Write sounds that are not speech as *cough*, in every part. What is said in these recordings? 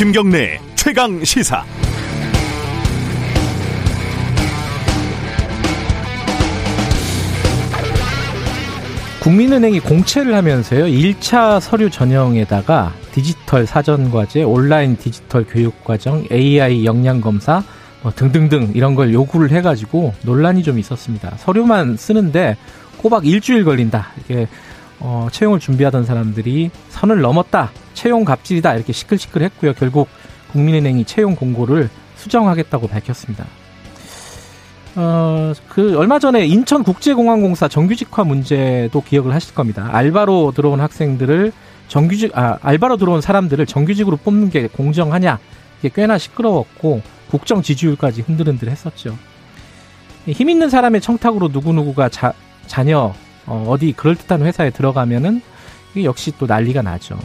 김경래 최강 시사. 국민은행이 공채를 하면서요. 1차 서류 전형에다가 디지털 사전 과제, 온라인 디지털 교육 과정, AI 역량 검사 뭐 등등등 이런 걸 요구를 해 가지고 논란이 좀 있었습니다. 서류만 쓰는데 꼬박 일주일 걸린다. 이게 어, 채용을 준비하던 사람들이 선을 넘었다. 채용 갑질이다. 이렇게 시끌시끌했고요. 결국 국민은행이 채용 공고를 수정하겠다고 밝혔습니다. 어, 그, 얼마 전에 인천국제공항공사 정규직화 문제도 기억을 하실 겁니다. 알바로 들어온 학생들을 정규직, 아, 알바로 들어온 사람들을 정규직으로 뽑는 게 공정하냐. 이게 꽤나 시끄러웠고, 국정 지지율까지 흔들흔들 했었죠. 힘 있는 사람의 청탁으로 누구누구가 자, 자녀, 어, 어디 그럴듯한 회사에 들어가면은, 이게 역시 또 난리가 나죠.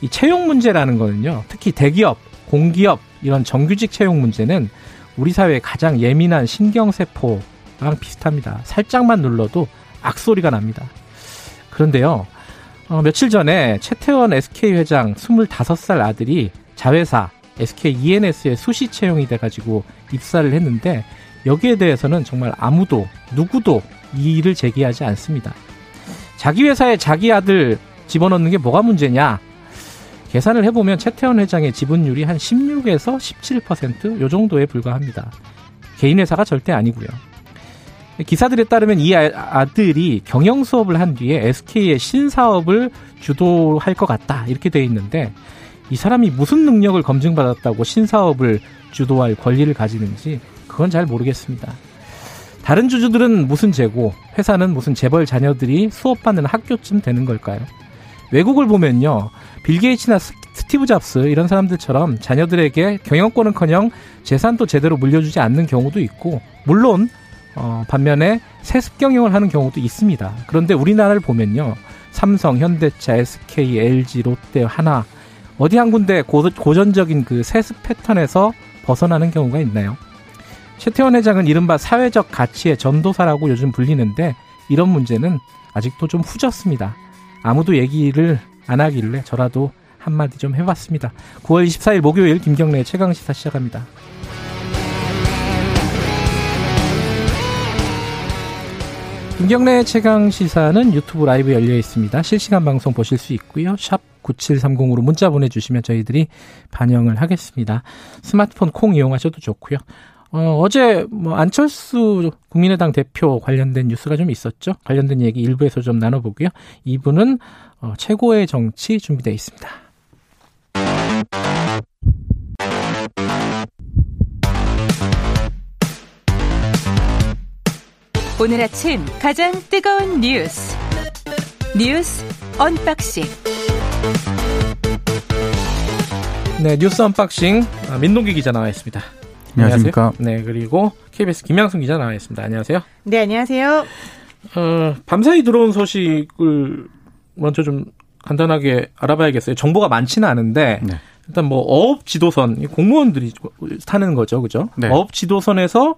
이 채용 문제라는 거는요, 특히 대기업, 공기업, 이런 정규직 채용 문제는 우리 사회의 가장 예민한 신경세포랑 비슷합니다. 살짝만 눌러도 악소리가 납니다. 그런데요, 어, 며칠 전에 최태원 SK 회장 25살 아들이 자회사 SK ENS에 수시 채용이 돼가지고 입사를 했는데 여기에 대해서는 정말 아무도 누구도 이의를 제기하지 않습니다. 자기 회사에 자기 아들 집어넣는 게 뭐가 문제냐? 계산을 해보면 최태원 회장의 지분율이 한 16에서 17%요 정도에 불과합니다. 개인 회사가 절대 아니고요. 기사들에 따르면 이 아들이 경영 수업을 한 뒤에 SK의 신사업을 주도할 것 같다 이렇게 돼 있는데 이 사람이 무슨 능력을 검증받았다고 신사업을 주도할 권리를 가지는지 그건 잘 모르겠습니다. 다른 주주들은 무슨 재고, 회사는 무슨 재벌 자녀들이 수업받는 학교쯤 되는 걸까요? 외국을 보면요. 빌 게이츠나 스티브 잡스 이런 사람들처럼 자녀들에게 경영권은커녕 재산도 제대로 물려주지 않는 경우도 있고 물론 어, 반면에 세습 경영을 하는 경우도 있습니다. 그런데 우리나라를 보면요. 삼성, 현대차, SK, LG, 롯데, 하나 어디 한 군데 고, 고전적인 그 세습 패턴에서 벗어나는 경우가 있나요? 최태원 회장은 이른바 사회적 가치의 전도사라고 요즘 불리는데 이런 문제는 아직도 좀 후졌습니다. 아무도 얘기를 안 하길래 저라도 한마디 좀 해봤습니다. 9월 24일 목요일 김경래의 최강 시사 시작합니다. 김경래 최강 시사는 유튜브 라이브 열려 있습니다. 실시간 방송 보실 수 있고요. 샵 9730으로 문자 보내주시면 저희들이 반영을 하겠습니다. 스마트폰 콩 이용하셔도 좋고요. 어, 어제 뭐 안철수 국민의당 대표 관련된 뉴스가 좀 있었죠. 관련된 얘기 일부에서 좀 나눠보고요. 2부는 어, 최고의 정치 준비되어 있습니다. 오늘 아침 가장 뜨거운 뉴스 뉴스 unboxing 네 뉴스 unboxing 아, 민동기 기자 나와 있습니다. 안녕하십니까. 네 그리고 KBS 김양순 기자 나와 있습니다. 안녕하세요. 네 안녕하세요. 어, 밤사이 들어온 소식을 먼저 좀 간단하게 알아봐야겠어요. 정보가 많지는 않은데 네. 일단 뭐 어업 지도선 공무원들이 타는 거죠, 그죠? 네. 어업 지도선에서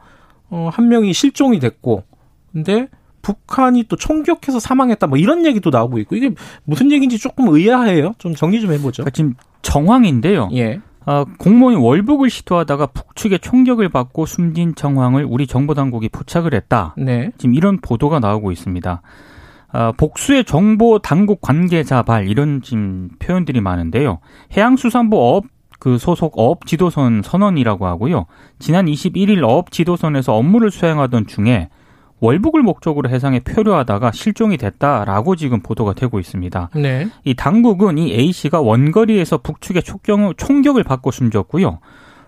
어, 한 명이 실종이 됐고 근데 북한이 또 총격해서 사망했다 뭐 이런 얘기도 나오고 있고 이게 무슨 얘기인지 조금 의아해요. 좀 정리 좀 해보죠. 그러니까 지금 정황인데요. 예. 어, 공무원이 월북을 시도하다가 북측의 총격을 받고 숨진 정황을 우리 정보 당국이 포착을 했다. 네. 지금 이런 보도가 나오고 있습니다. 어, 복수의 정보 당국 관계자 발 이런 지금 표현들이 많은데요. 해양수산부 어업 그 소속 어업 지도선 선원이라고 하고요. 지난 21일 어업 지도선에서 업무를 수행하던 중에 월북을 목적으로 해상에 표류하다가 실종이 됐다라고 지금 보도가 되고 있습니다. 네. 이 당국은 이 A 씨가 원거리에서 북측의 총격, 총격을 받고 숨졌고요.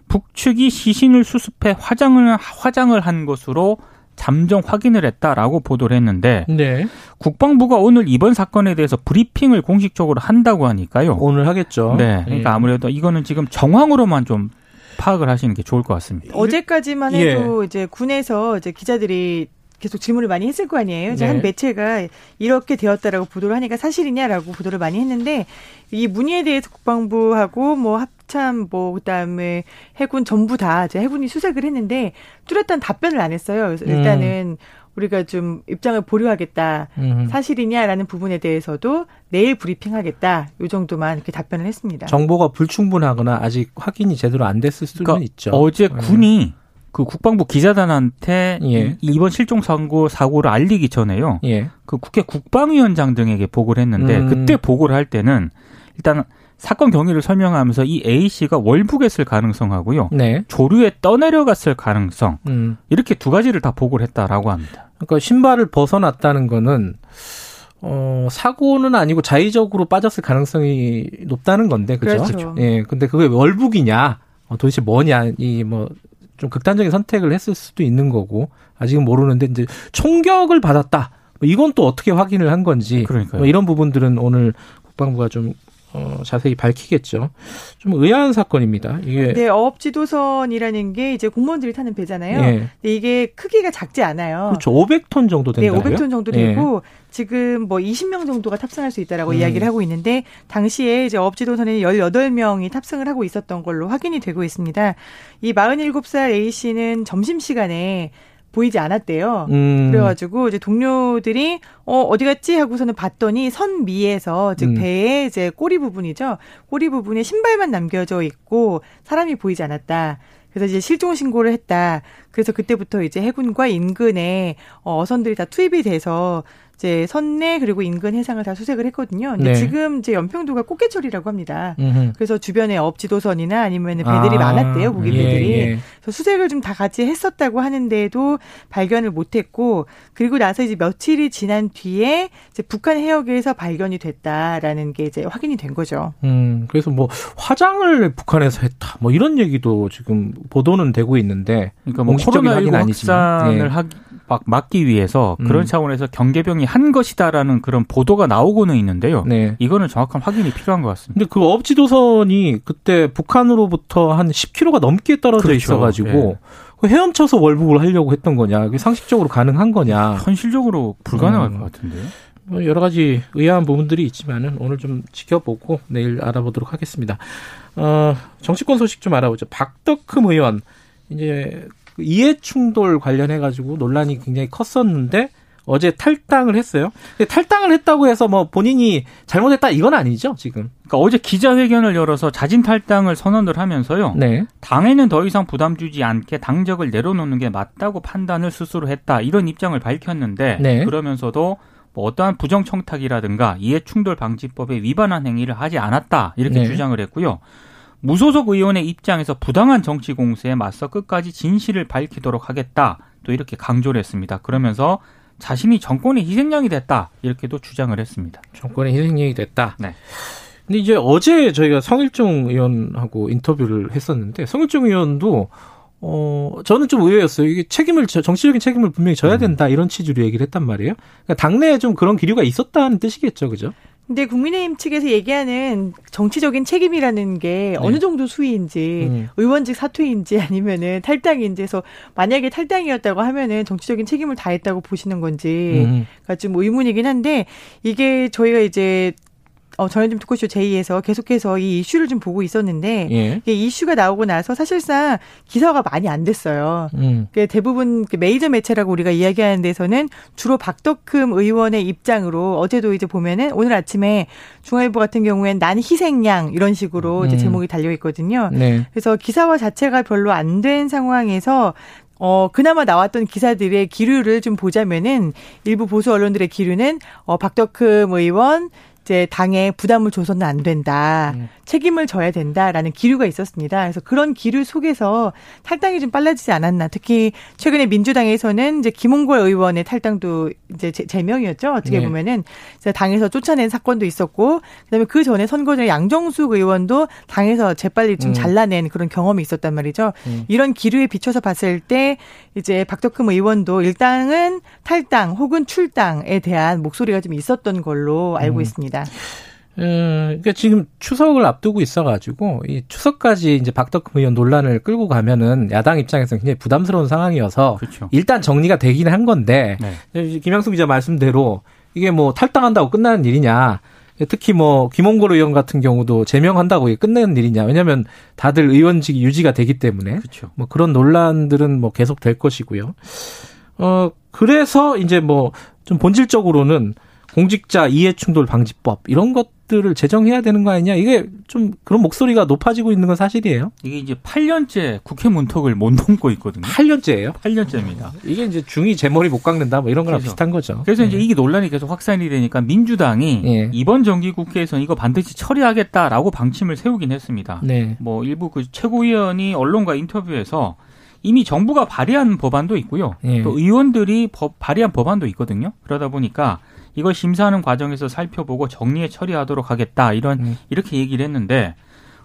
북측이 시신을 수습해 화장을 화장을 한 것으로 잠정 확인을 했다라고 보도를 했는데 네. 국방부가 오늘 이번 사건에 대해서 브리핑을 공식적으로 한다고 하니까요. 오늘 하겠죠. 네. 그러니까 예. 아무래도 이거는 지금 정황으로만 좀 파악을 하시는 게 좋을 것 같습니다. 어제까지만 해도 예. 이제 군에서 이제 기자들이 계속 질문을 많이 했을 거 아니에요. 이제 네. 한 매체가 이렇게 되었다라고 보도를 하니까 사실이냐라고 보도를 많이 했는데 이 문의에 대해서 국방부하고 뭐 합참 뭐 그다음에 해군 전부 다 이제 해군이 수색을 했는데 뚜렷한 답변을 안 했어요. 그래서 일단은 음. 우리가 좀 입장을 보류하겠다. 음. 사실이냐라는 부분에 대해서도 내일 브리핑하겠다. 요 정도만 이렇게 답변을 했습니다. 정보가 불충분하거나 아직 확인이 제대로 안 됐을 수는 그러니까 있죠. 어제 음. 군이 그 국방부 기자단한테 예. 이번 실종 사고 사고를 알리기 전에요. 예. 그 국회 국방위원장 등에게 보고를 했는데 음. 그때 보고를 할 때는 일단 사건 경위를 설명하면서 이 A 씨가 월북했을 가능성하고요. 네. 조류에 떠내려갔을 가능성 음. 이렇게 두 가지를 다 보고를 했다라고 합니다. 그러니까 신발을 벗어났다는 거는 어, 사고는 아니고 자의적으로 빠졌을 가능성이 높다는 건데, 그죠? 그렇죠. 예, 근데 그게 월북이냐, 어, 도대체 뭐냐, 이 뭐, 좀 극단적인 선택을 했을 수도 있는 거고, 아직은 모르는데, 이제 총격을 받았다. 뭐 이건 또 어떻게 확인을 한 건지. 뭐 이런 부분들은 오늘 국방부가 좀 어, 자세히 밝히겠죠. 좀 의아한 사건입니다. 이게 네, 어업 지도선이라는 게 이제 공무원들이 타는 배잖아요. 네. 근데 이게 크기가 작지 않아요. 그렇죠. 500톤 정도 된다. 네, 500톤 정도 되고 네. 지금 뭐 20명 정도가 탑승할 수 있다라고 음. 이야기를 하고 있는데 당시에 이제 어업 지도선에 18명이 탑승을 하고 있었던 걸로 확인이 되고 있습니다. 이 47살 A 씨는 점심 시간에 보이지 않았대요. 음. 그래가지고 이제 동료들이 어 어디 갔지 하고서는 봤더니 선 미에서 즉 음. 배의 이제 꼬리 부분이죠. 꼬리 부분에 신발만 남겨져 있고 사람이 보이지 않았다. 그래서 이제 실종 신고를 했다. 그래서 그때부터 이제 해군과 인근에 어, 어선들이 다 투입이 돼서 이제 선내 그리고 인근 해상을 다 수색을 했거든요. 근데 네. 지금 이제 연평도가 꽃게철이라고 합니다. 음흠. 그래서 주변에 업지도선이나 아니면 배들이 아, 많았대요, 고기 예, 배들이. 예. 그래서 수색을 좀 다 같이 했었다고 하는데도 발견을 못했고 그리고 나서 이제 며칠이 지난 뒤에 이제 북한 해역에서 발견이 됐다라는 게 이제 확인이 된 거죠. 음, 그래서 뭐 화장을 북한에서 했다, 뭐 이런 얘기도 지금 보도는 되고 있는데, 그러니까 뭐 코로나 확인 아니지만 예. 하 막 막기 위해서 그런 음. 차원에서 경계병이 한 것이다라는 그런 보도가 나오고는 있는데요. 네. 이거는 정확한 확인이 필요한 것 같습니다. 근데 그 업지도선이 그때 북한으로부터 한 10km가 넘게 떨어져 그렇죠. 있어가지고 네. 헤엄쳐서 월북을 하려고 했던 거냐? 상식적으로 가능한 거냐? 현실적으로 불가능할 음. 것 같은데요. 뭐 여러 가지 의아한 부분들이 있지만은 오늘 좀 지켜보고 내일 알아보도록 하겠습니다. 어, 정치권 소식 좀 알아보죠. 박덕흠 의원 이제 그 이해 충돌 관련해 가지고 논란이 굉장히 컸었는데 어제 탈당을 했어요. 탈당을 했다고 해서 뭐 본인이 잘못했다 이건 아니죠 지금. 그러니까 어제 기자회견을 열어서 자진 탈당을 선언을 하면서요. 네. 당에는 더 이상 부담 주지 않게 당적을 내려놓는 게 맞다고 판단을 스스로 했다 이런 입장을 밝혔는데 네. 그러면서도 뭐 어떠한 부정 청탁이라든가 이해 충돌 방지법에 위반한 행위를 하지 않았다 이렇게 네. 주장을 했고요. 무소속 의원의 입장에서 부당한 정치 공세에 맞서 끝까지 진실을 밝히도록 하겠다. 또 이렇게 강조를 했습니다. 그러면서 자신이 정권의 희생양이 됐다. 이렇게도 주장을 했습니다. 정권의 희생양이 됐다. 네. 근데 이제 어제 저희가 성일종 의원하고 인터뷰를 했었는데 성일종 의원도 어 저는 좀 의외였어요. 이게 책임을 정치적인 책임을 분명히 져야 음. 된다 이런 취지로 얘기를 했단 말이에요. 그러니까 당내에 좀 그런 기류가 있었다는 뜻이겠죠, 그죠? 근데 국민의힘 측에서 얘기하는 정치적인 책임이라는 게 네. 어느 정도 수위인지 음. 의원직 사퇴인지 아니면은 탈당인지 해서 만약에 탈당이었다고 하면은 정치적인 책임을 다했다고 보시는 건지가 음. 좀 의문이긴 한데 이게 저희가 이제 어, 전현준 토크쇼 제2에서 계속해서 이 이슈를 좀 보고 있었는데 예. 이게 이슈가 나오고 나서 사실상 기사가 많이 안 됐어요. 음. 대부분 메이저 매체라고 우리가 이야기하는 데서는 주로 박덕흠 의원의 입장으로 어제도 이제 보면은 오늘 아침에 중앙일보 같은 경우엔 난 희생양 이런 식으로 음. 이제 제목이 달려 있거든요. 네. 그래서 기사화 자체가 별로 안 된 상황에서 어, 그나마 나왔던 기사들의 기류를 좀 보자면은 일부 보수 언론들의 기류는 어, 박덕흠 의원 이제 당에 부담을 줘서는 안 된다. 음. 책임을 져야 된다라는 기류가 있었습니다. 그래서 그런 기류 속에서 탈당이 좀 빨라지지 않았나. 특히 최근에 민주당에서는 이제 김홍걸 의원의 탈당도 이제 제명이었죠. 어떻게 네. 보면은 당에서 쫓아낸 사건도 있었고 그다음에 그 전에 선거 전에 양정숙 의원도 당에서 재빨리 좀 음. 잘라낸 그런 경험이 있었단 말이죠. 음. 이런 기류에 비춰서 봤을 때 이제 박덕흠 의원도 일당은 탈당 혹은 출당에 대한 목소리가 좀 있었던 걸로 알고 음. 있습니다. 음, 그러니까 지금 추석을 앞두고 있어가지고 이 추석까지 이제 박덕흠 의원 논란을 끌고 가면은 야당 입장에서는 굉장히 부담스러운 상황이어서 그렇죠. 일단 정리가 되긴 한 건데 네. 김양수 기자 말씀대로 이게 뭐 탈당한다고 끝나는 일이냐? 특히 뭐 김홍걸 의원 같은 경우도 제명한다고 끝내는 일이냐? 왜냐하면 다들 의원직이 유지가 되기 때문에 그렇죠. 뭐 그런 논란들은 뭐 계속 될 것이고요. 어 그래서 이제 뭐 좀 본질적으로는 공직자 이해충돌 방지법 이런 것들을 제정해야 되는 거 아니냐 이게 좀 그런 목소리가 높아지고 있는 건 사실이에요. 이게 이제 8년째 국회 문턱을 못 넘고 있거든요. 8년째예요? 8년째입니다. 이게 이제 중이 제 머리 못 깎는다 뭐 이런 거랑 그래서, 비슷한 거죠. 그래서 네. 이제 이게 논란이 계속 확산이 되니까 민주당이 네. 이번 정기 국회에서는 이거 반드시 처리하겠다라고 방침을 세우긴 했습니다. 네. 뭐 일부 그 최고위원이 언론과 인터뷰에서 이미 정부가 발의한 법안도 있고요. 네. 또 의원들이 법, 발의한 법안도 있거든요. 그러다 보니까 이걸 심사하는 과정에서 살펴보고 정리해 처리하도록 하겠다 이런 음. 이렇게 얘기를 했는데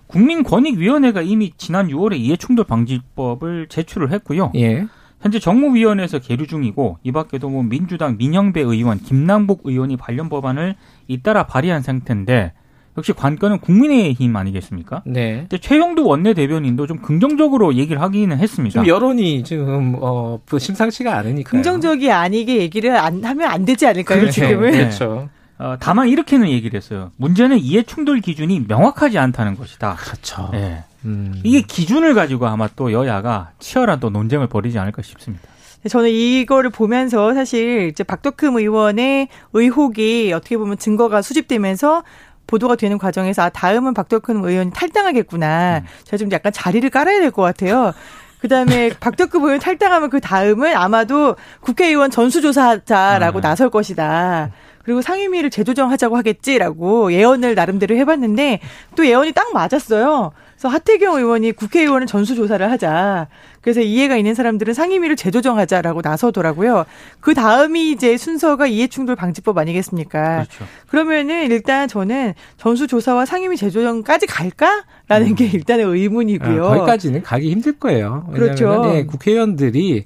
국민권익위원회가 이미 지난 6월에 이해충돌 방지법을 제출을 했고요. 예. 현재 정무위원회에서 계류 중이고 이 밖에도 뭐 민주당 민영배 의원, 김남국 의원이 관련 법안을 잇따라 발의한 상태인데 역시 관건은 국민의힘 아니겠습니까? 네. 근데 최영두 원내대변인도 좀 긍정적으로 얘기를 하기는 했습니다. 좀 여론이 지금 어 심상치가 않으니까 긍정적이 아니게 얘기를 안 하면 안 되지 않을까요? 그렇죠. 지금은 네. 그렇죠. 어, 다만 이렇게는 얘기를 했어요. 문제는 이해 충돌 기준이 명확하지 않다는 것이다. 그렇죠. 네. 음. 이게 기준을 가지고 아마 또 여야가 치열한 또 논쟁을 벌이지 않을까 싶습니다. 저는 이거를 보면서 사실 이제 박덕흠 의원의 의혹이 어떻게 보면 증거가 수집되면서 보도가 되는 과정에서 아 다음은 박덕흠 의원이 탈당하겠구나. 음. 제가 좀 약간 자리를 깔아야 될 것 같아요. 그다음에 *laughs* 박덕흠 의원 탈당하면 그 다음은 아마도 국회의원 전수조사자라고 아. 나설 것이다. 그리고 상임위를 재조정하자고 하겠지라고 예언을 나름대로 해봤는데 또 예언이 딱 맞았어요. 그래서 하태경 의원이 국회의원을 전수조사를 하자. 그래서 이해가 있는 사람들은 상임위를 재조정하자라고 나서더라고요. 그 다음이 이제 순서가 이해충돌 방지법 아니겠습니까? 그렇죠. 그러면은 일단 저는 전수조사와 상임위 재조정까지 갈까라는 음. 게 일단의 의문이고요. 아, 거기까지는 가기 힘들 거예요. 그렇죠. 네, 국회의원들이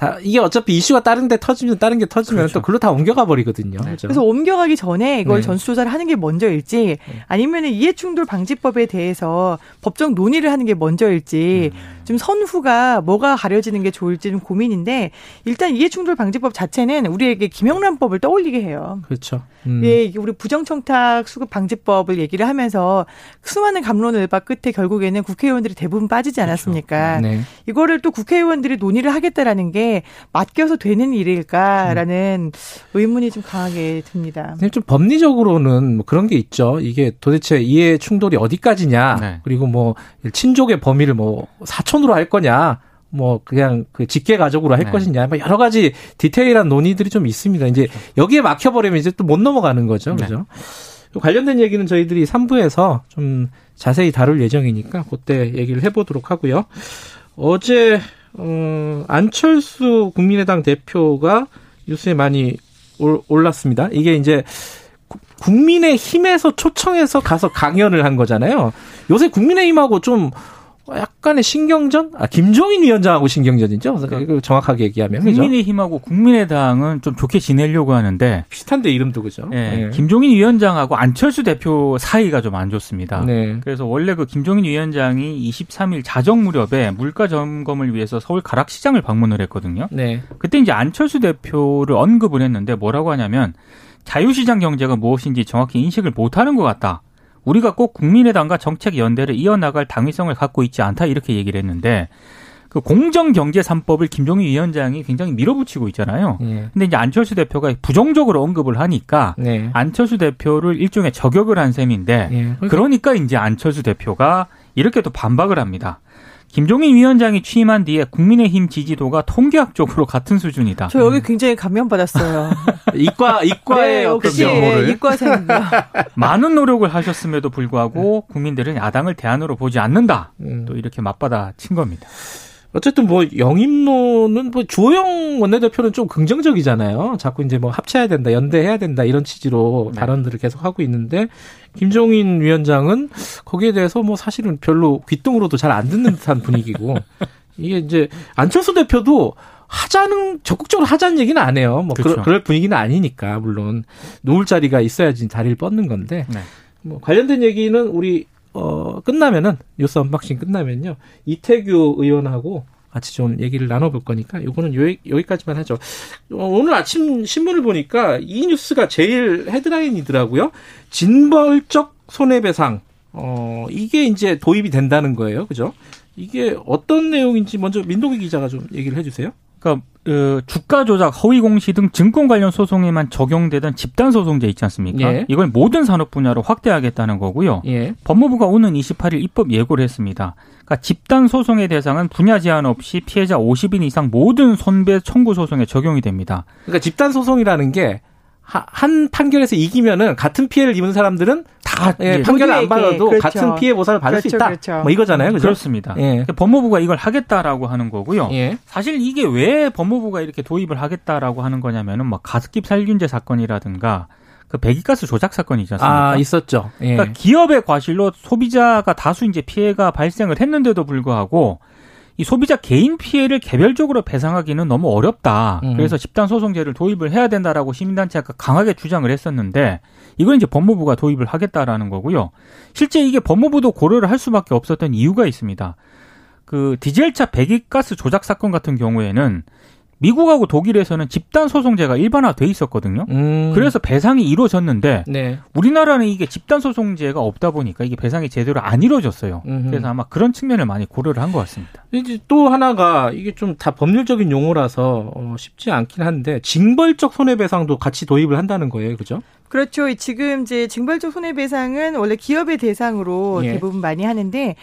다 이게 어차피 이슈가 다른 데 터지면 다른 게 터지면 그렇죠. 또 글로 다 옮겨가 버리거든요. 네. 그렇죠? 그래서 옮겨가기 전에 이걸 네. 전수조사를 하는 게 먼저일지 네. 아니면 이해충돌 방지법에 대해서 법적 논의를 하는 게 먼저일지 음. 좀 선후가 뭐가 가려지는 게 좋을지 좀 고민인데 일단 이해충돌 방지법 자체는 우리에게 김영란법을 떠올리게 해요. 그렇죠. 음. 예, 우리 부정청탁 수급 방지법을 얘기를 하면서 수많은 감론을 바 끝에 결국에는 국회의원들이 대부분 빠지지 그렇죠. 않았습니까? 그렇죠. 네. 이거를 또 국회의원들이 논의를 하겠다라는 게 맡겨서 되는 일일까라는 음. 의문이 좀 강하게 듭니다. 좀 법리적으로는 뭐 그런 게 있죠. 이게 도대체 이해 충돌이 어디까지냐? 네. 그리고 뭐 친족의 범위를 뭐 사촌 사촌으로 할 거냐, 뭐 그냥 그 직계 가족으로 할 네. 것이냐, 뭐 여러 가지 디테일한 논의들이 좀 있습니다. 이제 여기에 막혀버리면 이제 또 못 넘어가는 거죠, 네. 그죠? 관련된 얘기는 저희들이 3부에서 좀 자세히 다룰 예정이니까 그때 얘기를 해보도록 하고요. 어제 어, 안철수 국민의당 대표가 뉴스에 많이 올랐습니다. 이게 이제 국민의 힘에서 초청해서 가서 강연을 한 거잖아요. 요새 국민의 힘하고 좀 약간의 신경전? 아, 김종인 위원장하고 신경전이죠? 그러니까 정확하게 얘기하면. 국민의힘하고 국민의당은 좀 좋게 지내려고 하는데. 비슷한데 이름도 그죠? 네. 네. 김종인 위원장하고 안철수 대표 사이가 좀 안 좋습니다. 네. 그래서 원래 그 김종인 위원장이 23일 자정 무렵에 물가 점검을 위해서 서울 가락시장을 방문을 했거든요. 네. 그때 이제 안철수 대표를 언급을 했는데 뭐라고 하냐면 자유시장 경제가 무엇인지 정확히 인식을 못하는 것 같다. 우리가 꼭 국민의당과 정책 연대를 이어나갈 당위성을 갖고 있지 않다 이렇게 얘기를 했는데 그 공정경제 3법을 김종인 위원장이 굉장히 밀어붙이고 있잖아요. 네. 근데 이제 안철수 대표가 부정적으로 언급을 하니까 네. 안철수 대표를 일종의 저격을 한 셈인데 네. 그러니까 이제 안철수 대표가 이렇게 또 반박을 합니다. 김종인 위원장이 취임한 뒤에 국민의힘 지지도가 통계학적으로 같은 수준이다. 저 여기 굉장히 감명받았어요. *laughs* 이과 이과의 네, 역시 이과생 *laughs* 많은 노력을 하셨음에도 불구하고 국민들은 야당을 대안으로 보지 않는다. 음. 또 이렇게 맞받아 친 겁니다. 어쨌든 뭐 영입론은 뭐 주호영 원내대표는 좀 긍정적이잖아요. 자꾸 이제 뭐 합쳐야 된다, 연대해야 된다 이런 취지로 네. 발언들을 계속 하고 있는데 김종인 위원장은 거기에 대해서 뭐 사실은 별로 귀뚱으로도 잘 안 듣는 듯한 분위기고 이게 이제 안철수 대표도 하자는 적극적으로 하자는 얘기는 안 해요. 뭐 그렇죠. 그럴 분위기는 아니니까 물론 누울 자리가 있어야지 다리를 뻗는 건데. 네. 뭐 관련된 얘기는 우리 어 끝나면은 뉴스 unboxing 끝나면요 이태규 의원하고 같이 좀 얘기를 나눠볼 거니까 요거는 요, 여기까지만 하죠. 어, 오늘 아침 신문을 보니까 이 뉴스가 제일 헤드라인이더라고요. 징벌적 손해배상. 어 이게 이제 도입이 된다는 거예요, 그죠? 이게 어떤 내용인지 먼저 민동기 기자가 좀 얘기를 해주세요. 그러니까 그 주가 조작, 허위 공시 등 증권 관련 소송에만 적용되던 집단 소송제 있지 않습니까? 예. 이걸 모든 산업 분야로 확대하겠다는 거고요. 예. 법무부가 오는 28일 입법 예고를 했습니다. 그러니까 집단 소송의 대상은 분야 제한 없이 피해자 50인 이상 모든 손배 청구 소송에 적용이 됩니다. 그러니까 집단 소송이라는 게 한 판결에서 이기면은 같은 피해를 입은 사람들은 다 예, 예 판결을 안 받아도 그렇죠. 같은 피해 보상을 받을 그렇죠, 수 있다. 그렇죠. 뭐 이거잖아요. 그죠? 그렇습니다. 예. 그러니까 법무부가 이걸 하겠다라고 하는 거고요. 예. 사실 이게 왜 법무부가 이렇게 도입을 하겠다라고 하는 거냐면은 뭐 가습기 살균제 사건이라든가 그 배기가스 조작 사건이 있지 않습니까? 아, 있었죠. 예. 그러니까 기업의 과실로 소비자가 다수 이제 피해가 발생을 했는데도 불구하고 이 소비자 개인 피해를 개별적으로 배상하기는 너무 어렵다. 음. 그래서 집단 소송제를 도입을 해야 된다라고 시민단체가 강하게 주장을 했었는데 이건 이제 법무부가 도입을 하겠다라는 거고요. 실제 이게 법무부도 고려를 할 수밖에 없었던 이유가 있습니다. 그 디젤차 배기가스 조작 사건 같은 경우에는 미국하고 독일에서는 집단 소송제가 일반화돼 있었거든요. 음. 그래서 배상이 이루어졌는데 네. 우리나라는 이게 집단 소송제가 없다 보니까 이게 배상이 제대로 안 이루어졌어요. 음흠. 그래서 아마 그런 측면을 많이 고려를 한 것 같습니다. 이제 또 하나가 이게 좀 다 법률적인 용어라서 어, 쉽지 않긴 한데 징벌적 손해배상도 같이 도입을 한다는 거예요, 그죠? 그렇죠. 지금 이제 징벌적 손해배상은 원래 기업의 대상으로 예. 대부분 많이 하는데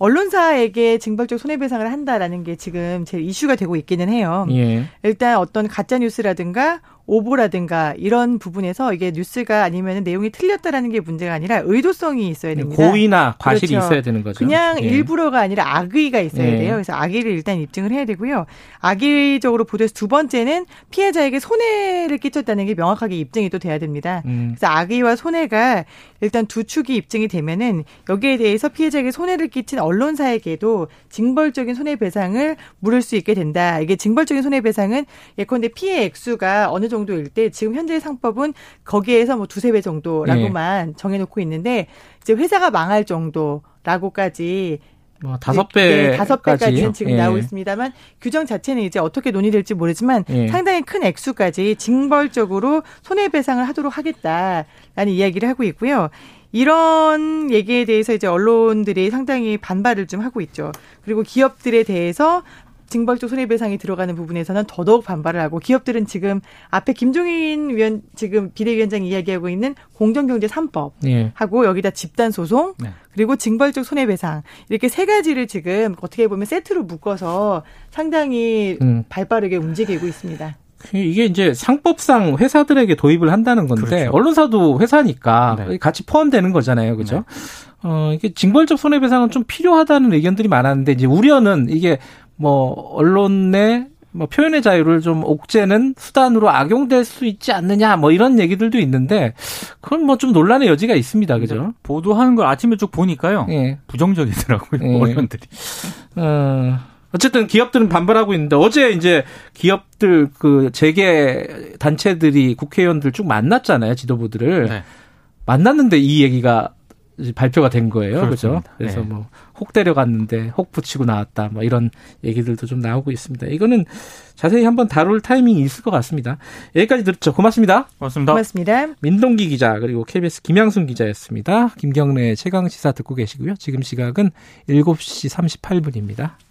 언론사에게 징벌적 손해배상을 한다라는 게 지금 제일 이슈가 되고 있기는 해요. 예. 일단 어떤 가짜 뉴스라든가 오보라든가 이런 부분에서 이게 뉴스가 아니면 내용이 틀렸다라는 게 문제가 아니라 의도성이 있어야 됩니다. 고의나 과실이 그렇죠. 있어야 되는 거죠. 그냥 예. 일부러가 아니라 악의가 있어야 예. 돼요. 그래서 악의를 일단 입증을 해야 되고요. 악의적으로 보도해서 두 번째는 피해자에게 손해를 끼쳤다는 게 명확하게 입증이 또 돼야 됩니다. 음. 그래서 악의와 손해가 일단 두 축이 입증이 되면은 여기에 대해서 피해자에게 손해를 끼친 언론사에게도 징벌적인 손해배상을 물을 수 있게 된다. 이게 징벌적인 손해배상은 예컨대 피해 액수가 어느 정도 정도일 때 지금 현재 상법은 거기에서 뭐 두세 배 정도라고만 네. 정해놓고 있는데 이제 회사가 망할 정도라고까지 뭐 다섯 배 네, 다섯 배까지는 지금 예. 나오고 있습니다만 규정 자체는 이제 어떻게 논의될지 모르지만 예. 상당히 큰 액수까지 징벌적으로 손해배상을 하도록 하겠다라는 이야기를 하고 있고요. 이런 얘기에 대해서 이제 언론들이 상당히 반발을 좀 하고 있죠. 그리고 기업들에 대해서 징벌적 손해배상이 들어가는 부분에서는 더더욱 반발을 하고 기업들은 지금 앞에 김종인 위원 지금 비대위원장이 이야기하고 있는 공정경제 3법 예. 하고 여기다 집단 소송 네. 그리고 징벌적 손해배상 이렇게 세 가지를 지금 어떻게 보면 세트로 묶어서 상당히 음. 발빠르게 움직이고 있습니다. 이게 이제 상법상 회사들에게 도입을 한다는 건데 그렇죠. 언론사도 회사니까 네. 같이 포함되는 거잖아요, 그죠? 네. 어 이게 징벌적 손해배상은 좀 필요하다는 의견들이 많았는데 이제 우려는 이게 뭐 언론 내뭐 표현의 자유를 좀 옥죄는 수단으로 악용될 수 있지 않느냐 뭐 이런 얘기들도 있는데 그건 뭐 좀 논란의 여지가 있습니다. 그죠? 보도하는 걸 아침에 쭉 보니까요. 예. 부정적이더라고요. 예. 언론들이. 어. 어쨌든 기업들은 반발하고 있는데 어제 이제 기업들 그 재계 단체들이 국회의원들 쭉 만났잖아요 지도부들을 네. 만났는데 이 얘기가 발표가 된 거예요. 그렇죠? 그래서 네. 뭐혹 데려갔는데 혹 붙이고 나왔다. 뭐 이런 얘기들도 좀 나오고 있습니다. 이거는 자세히 한번 다룰 타이밍이 있을 것 같습니다. 여기까지 들었죠. 고맙습니다. 고맙습니다. 고맙습니다. 민동기 기자 그리고 KBS 김양순 기자였습니다. 김경래 최강 시사 듣고 계시고요. 지금 시각은 7시 38분입니다.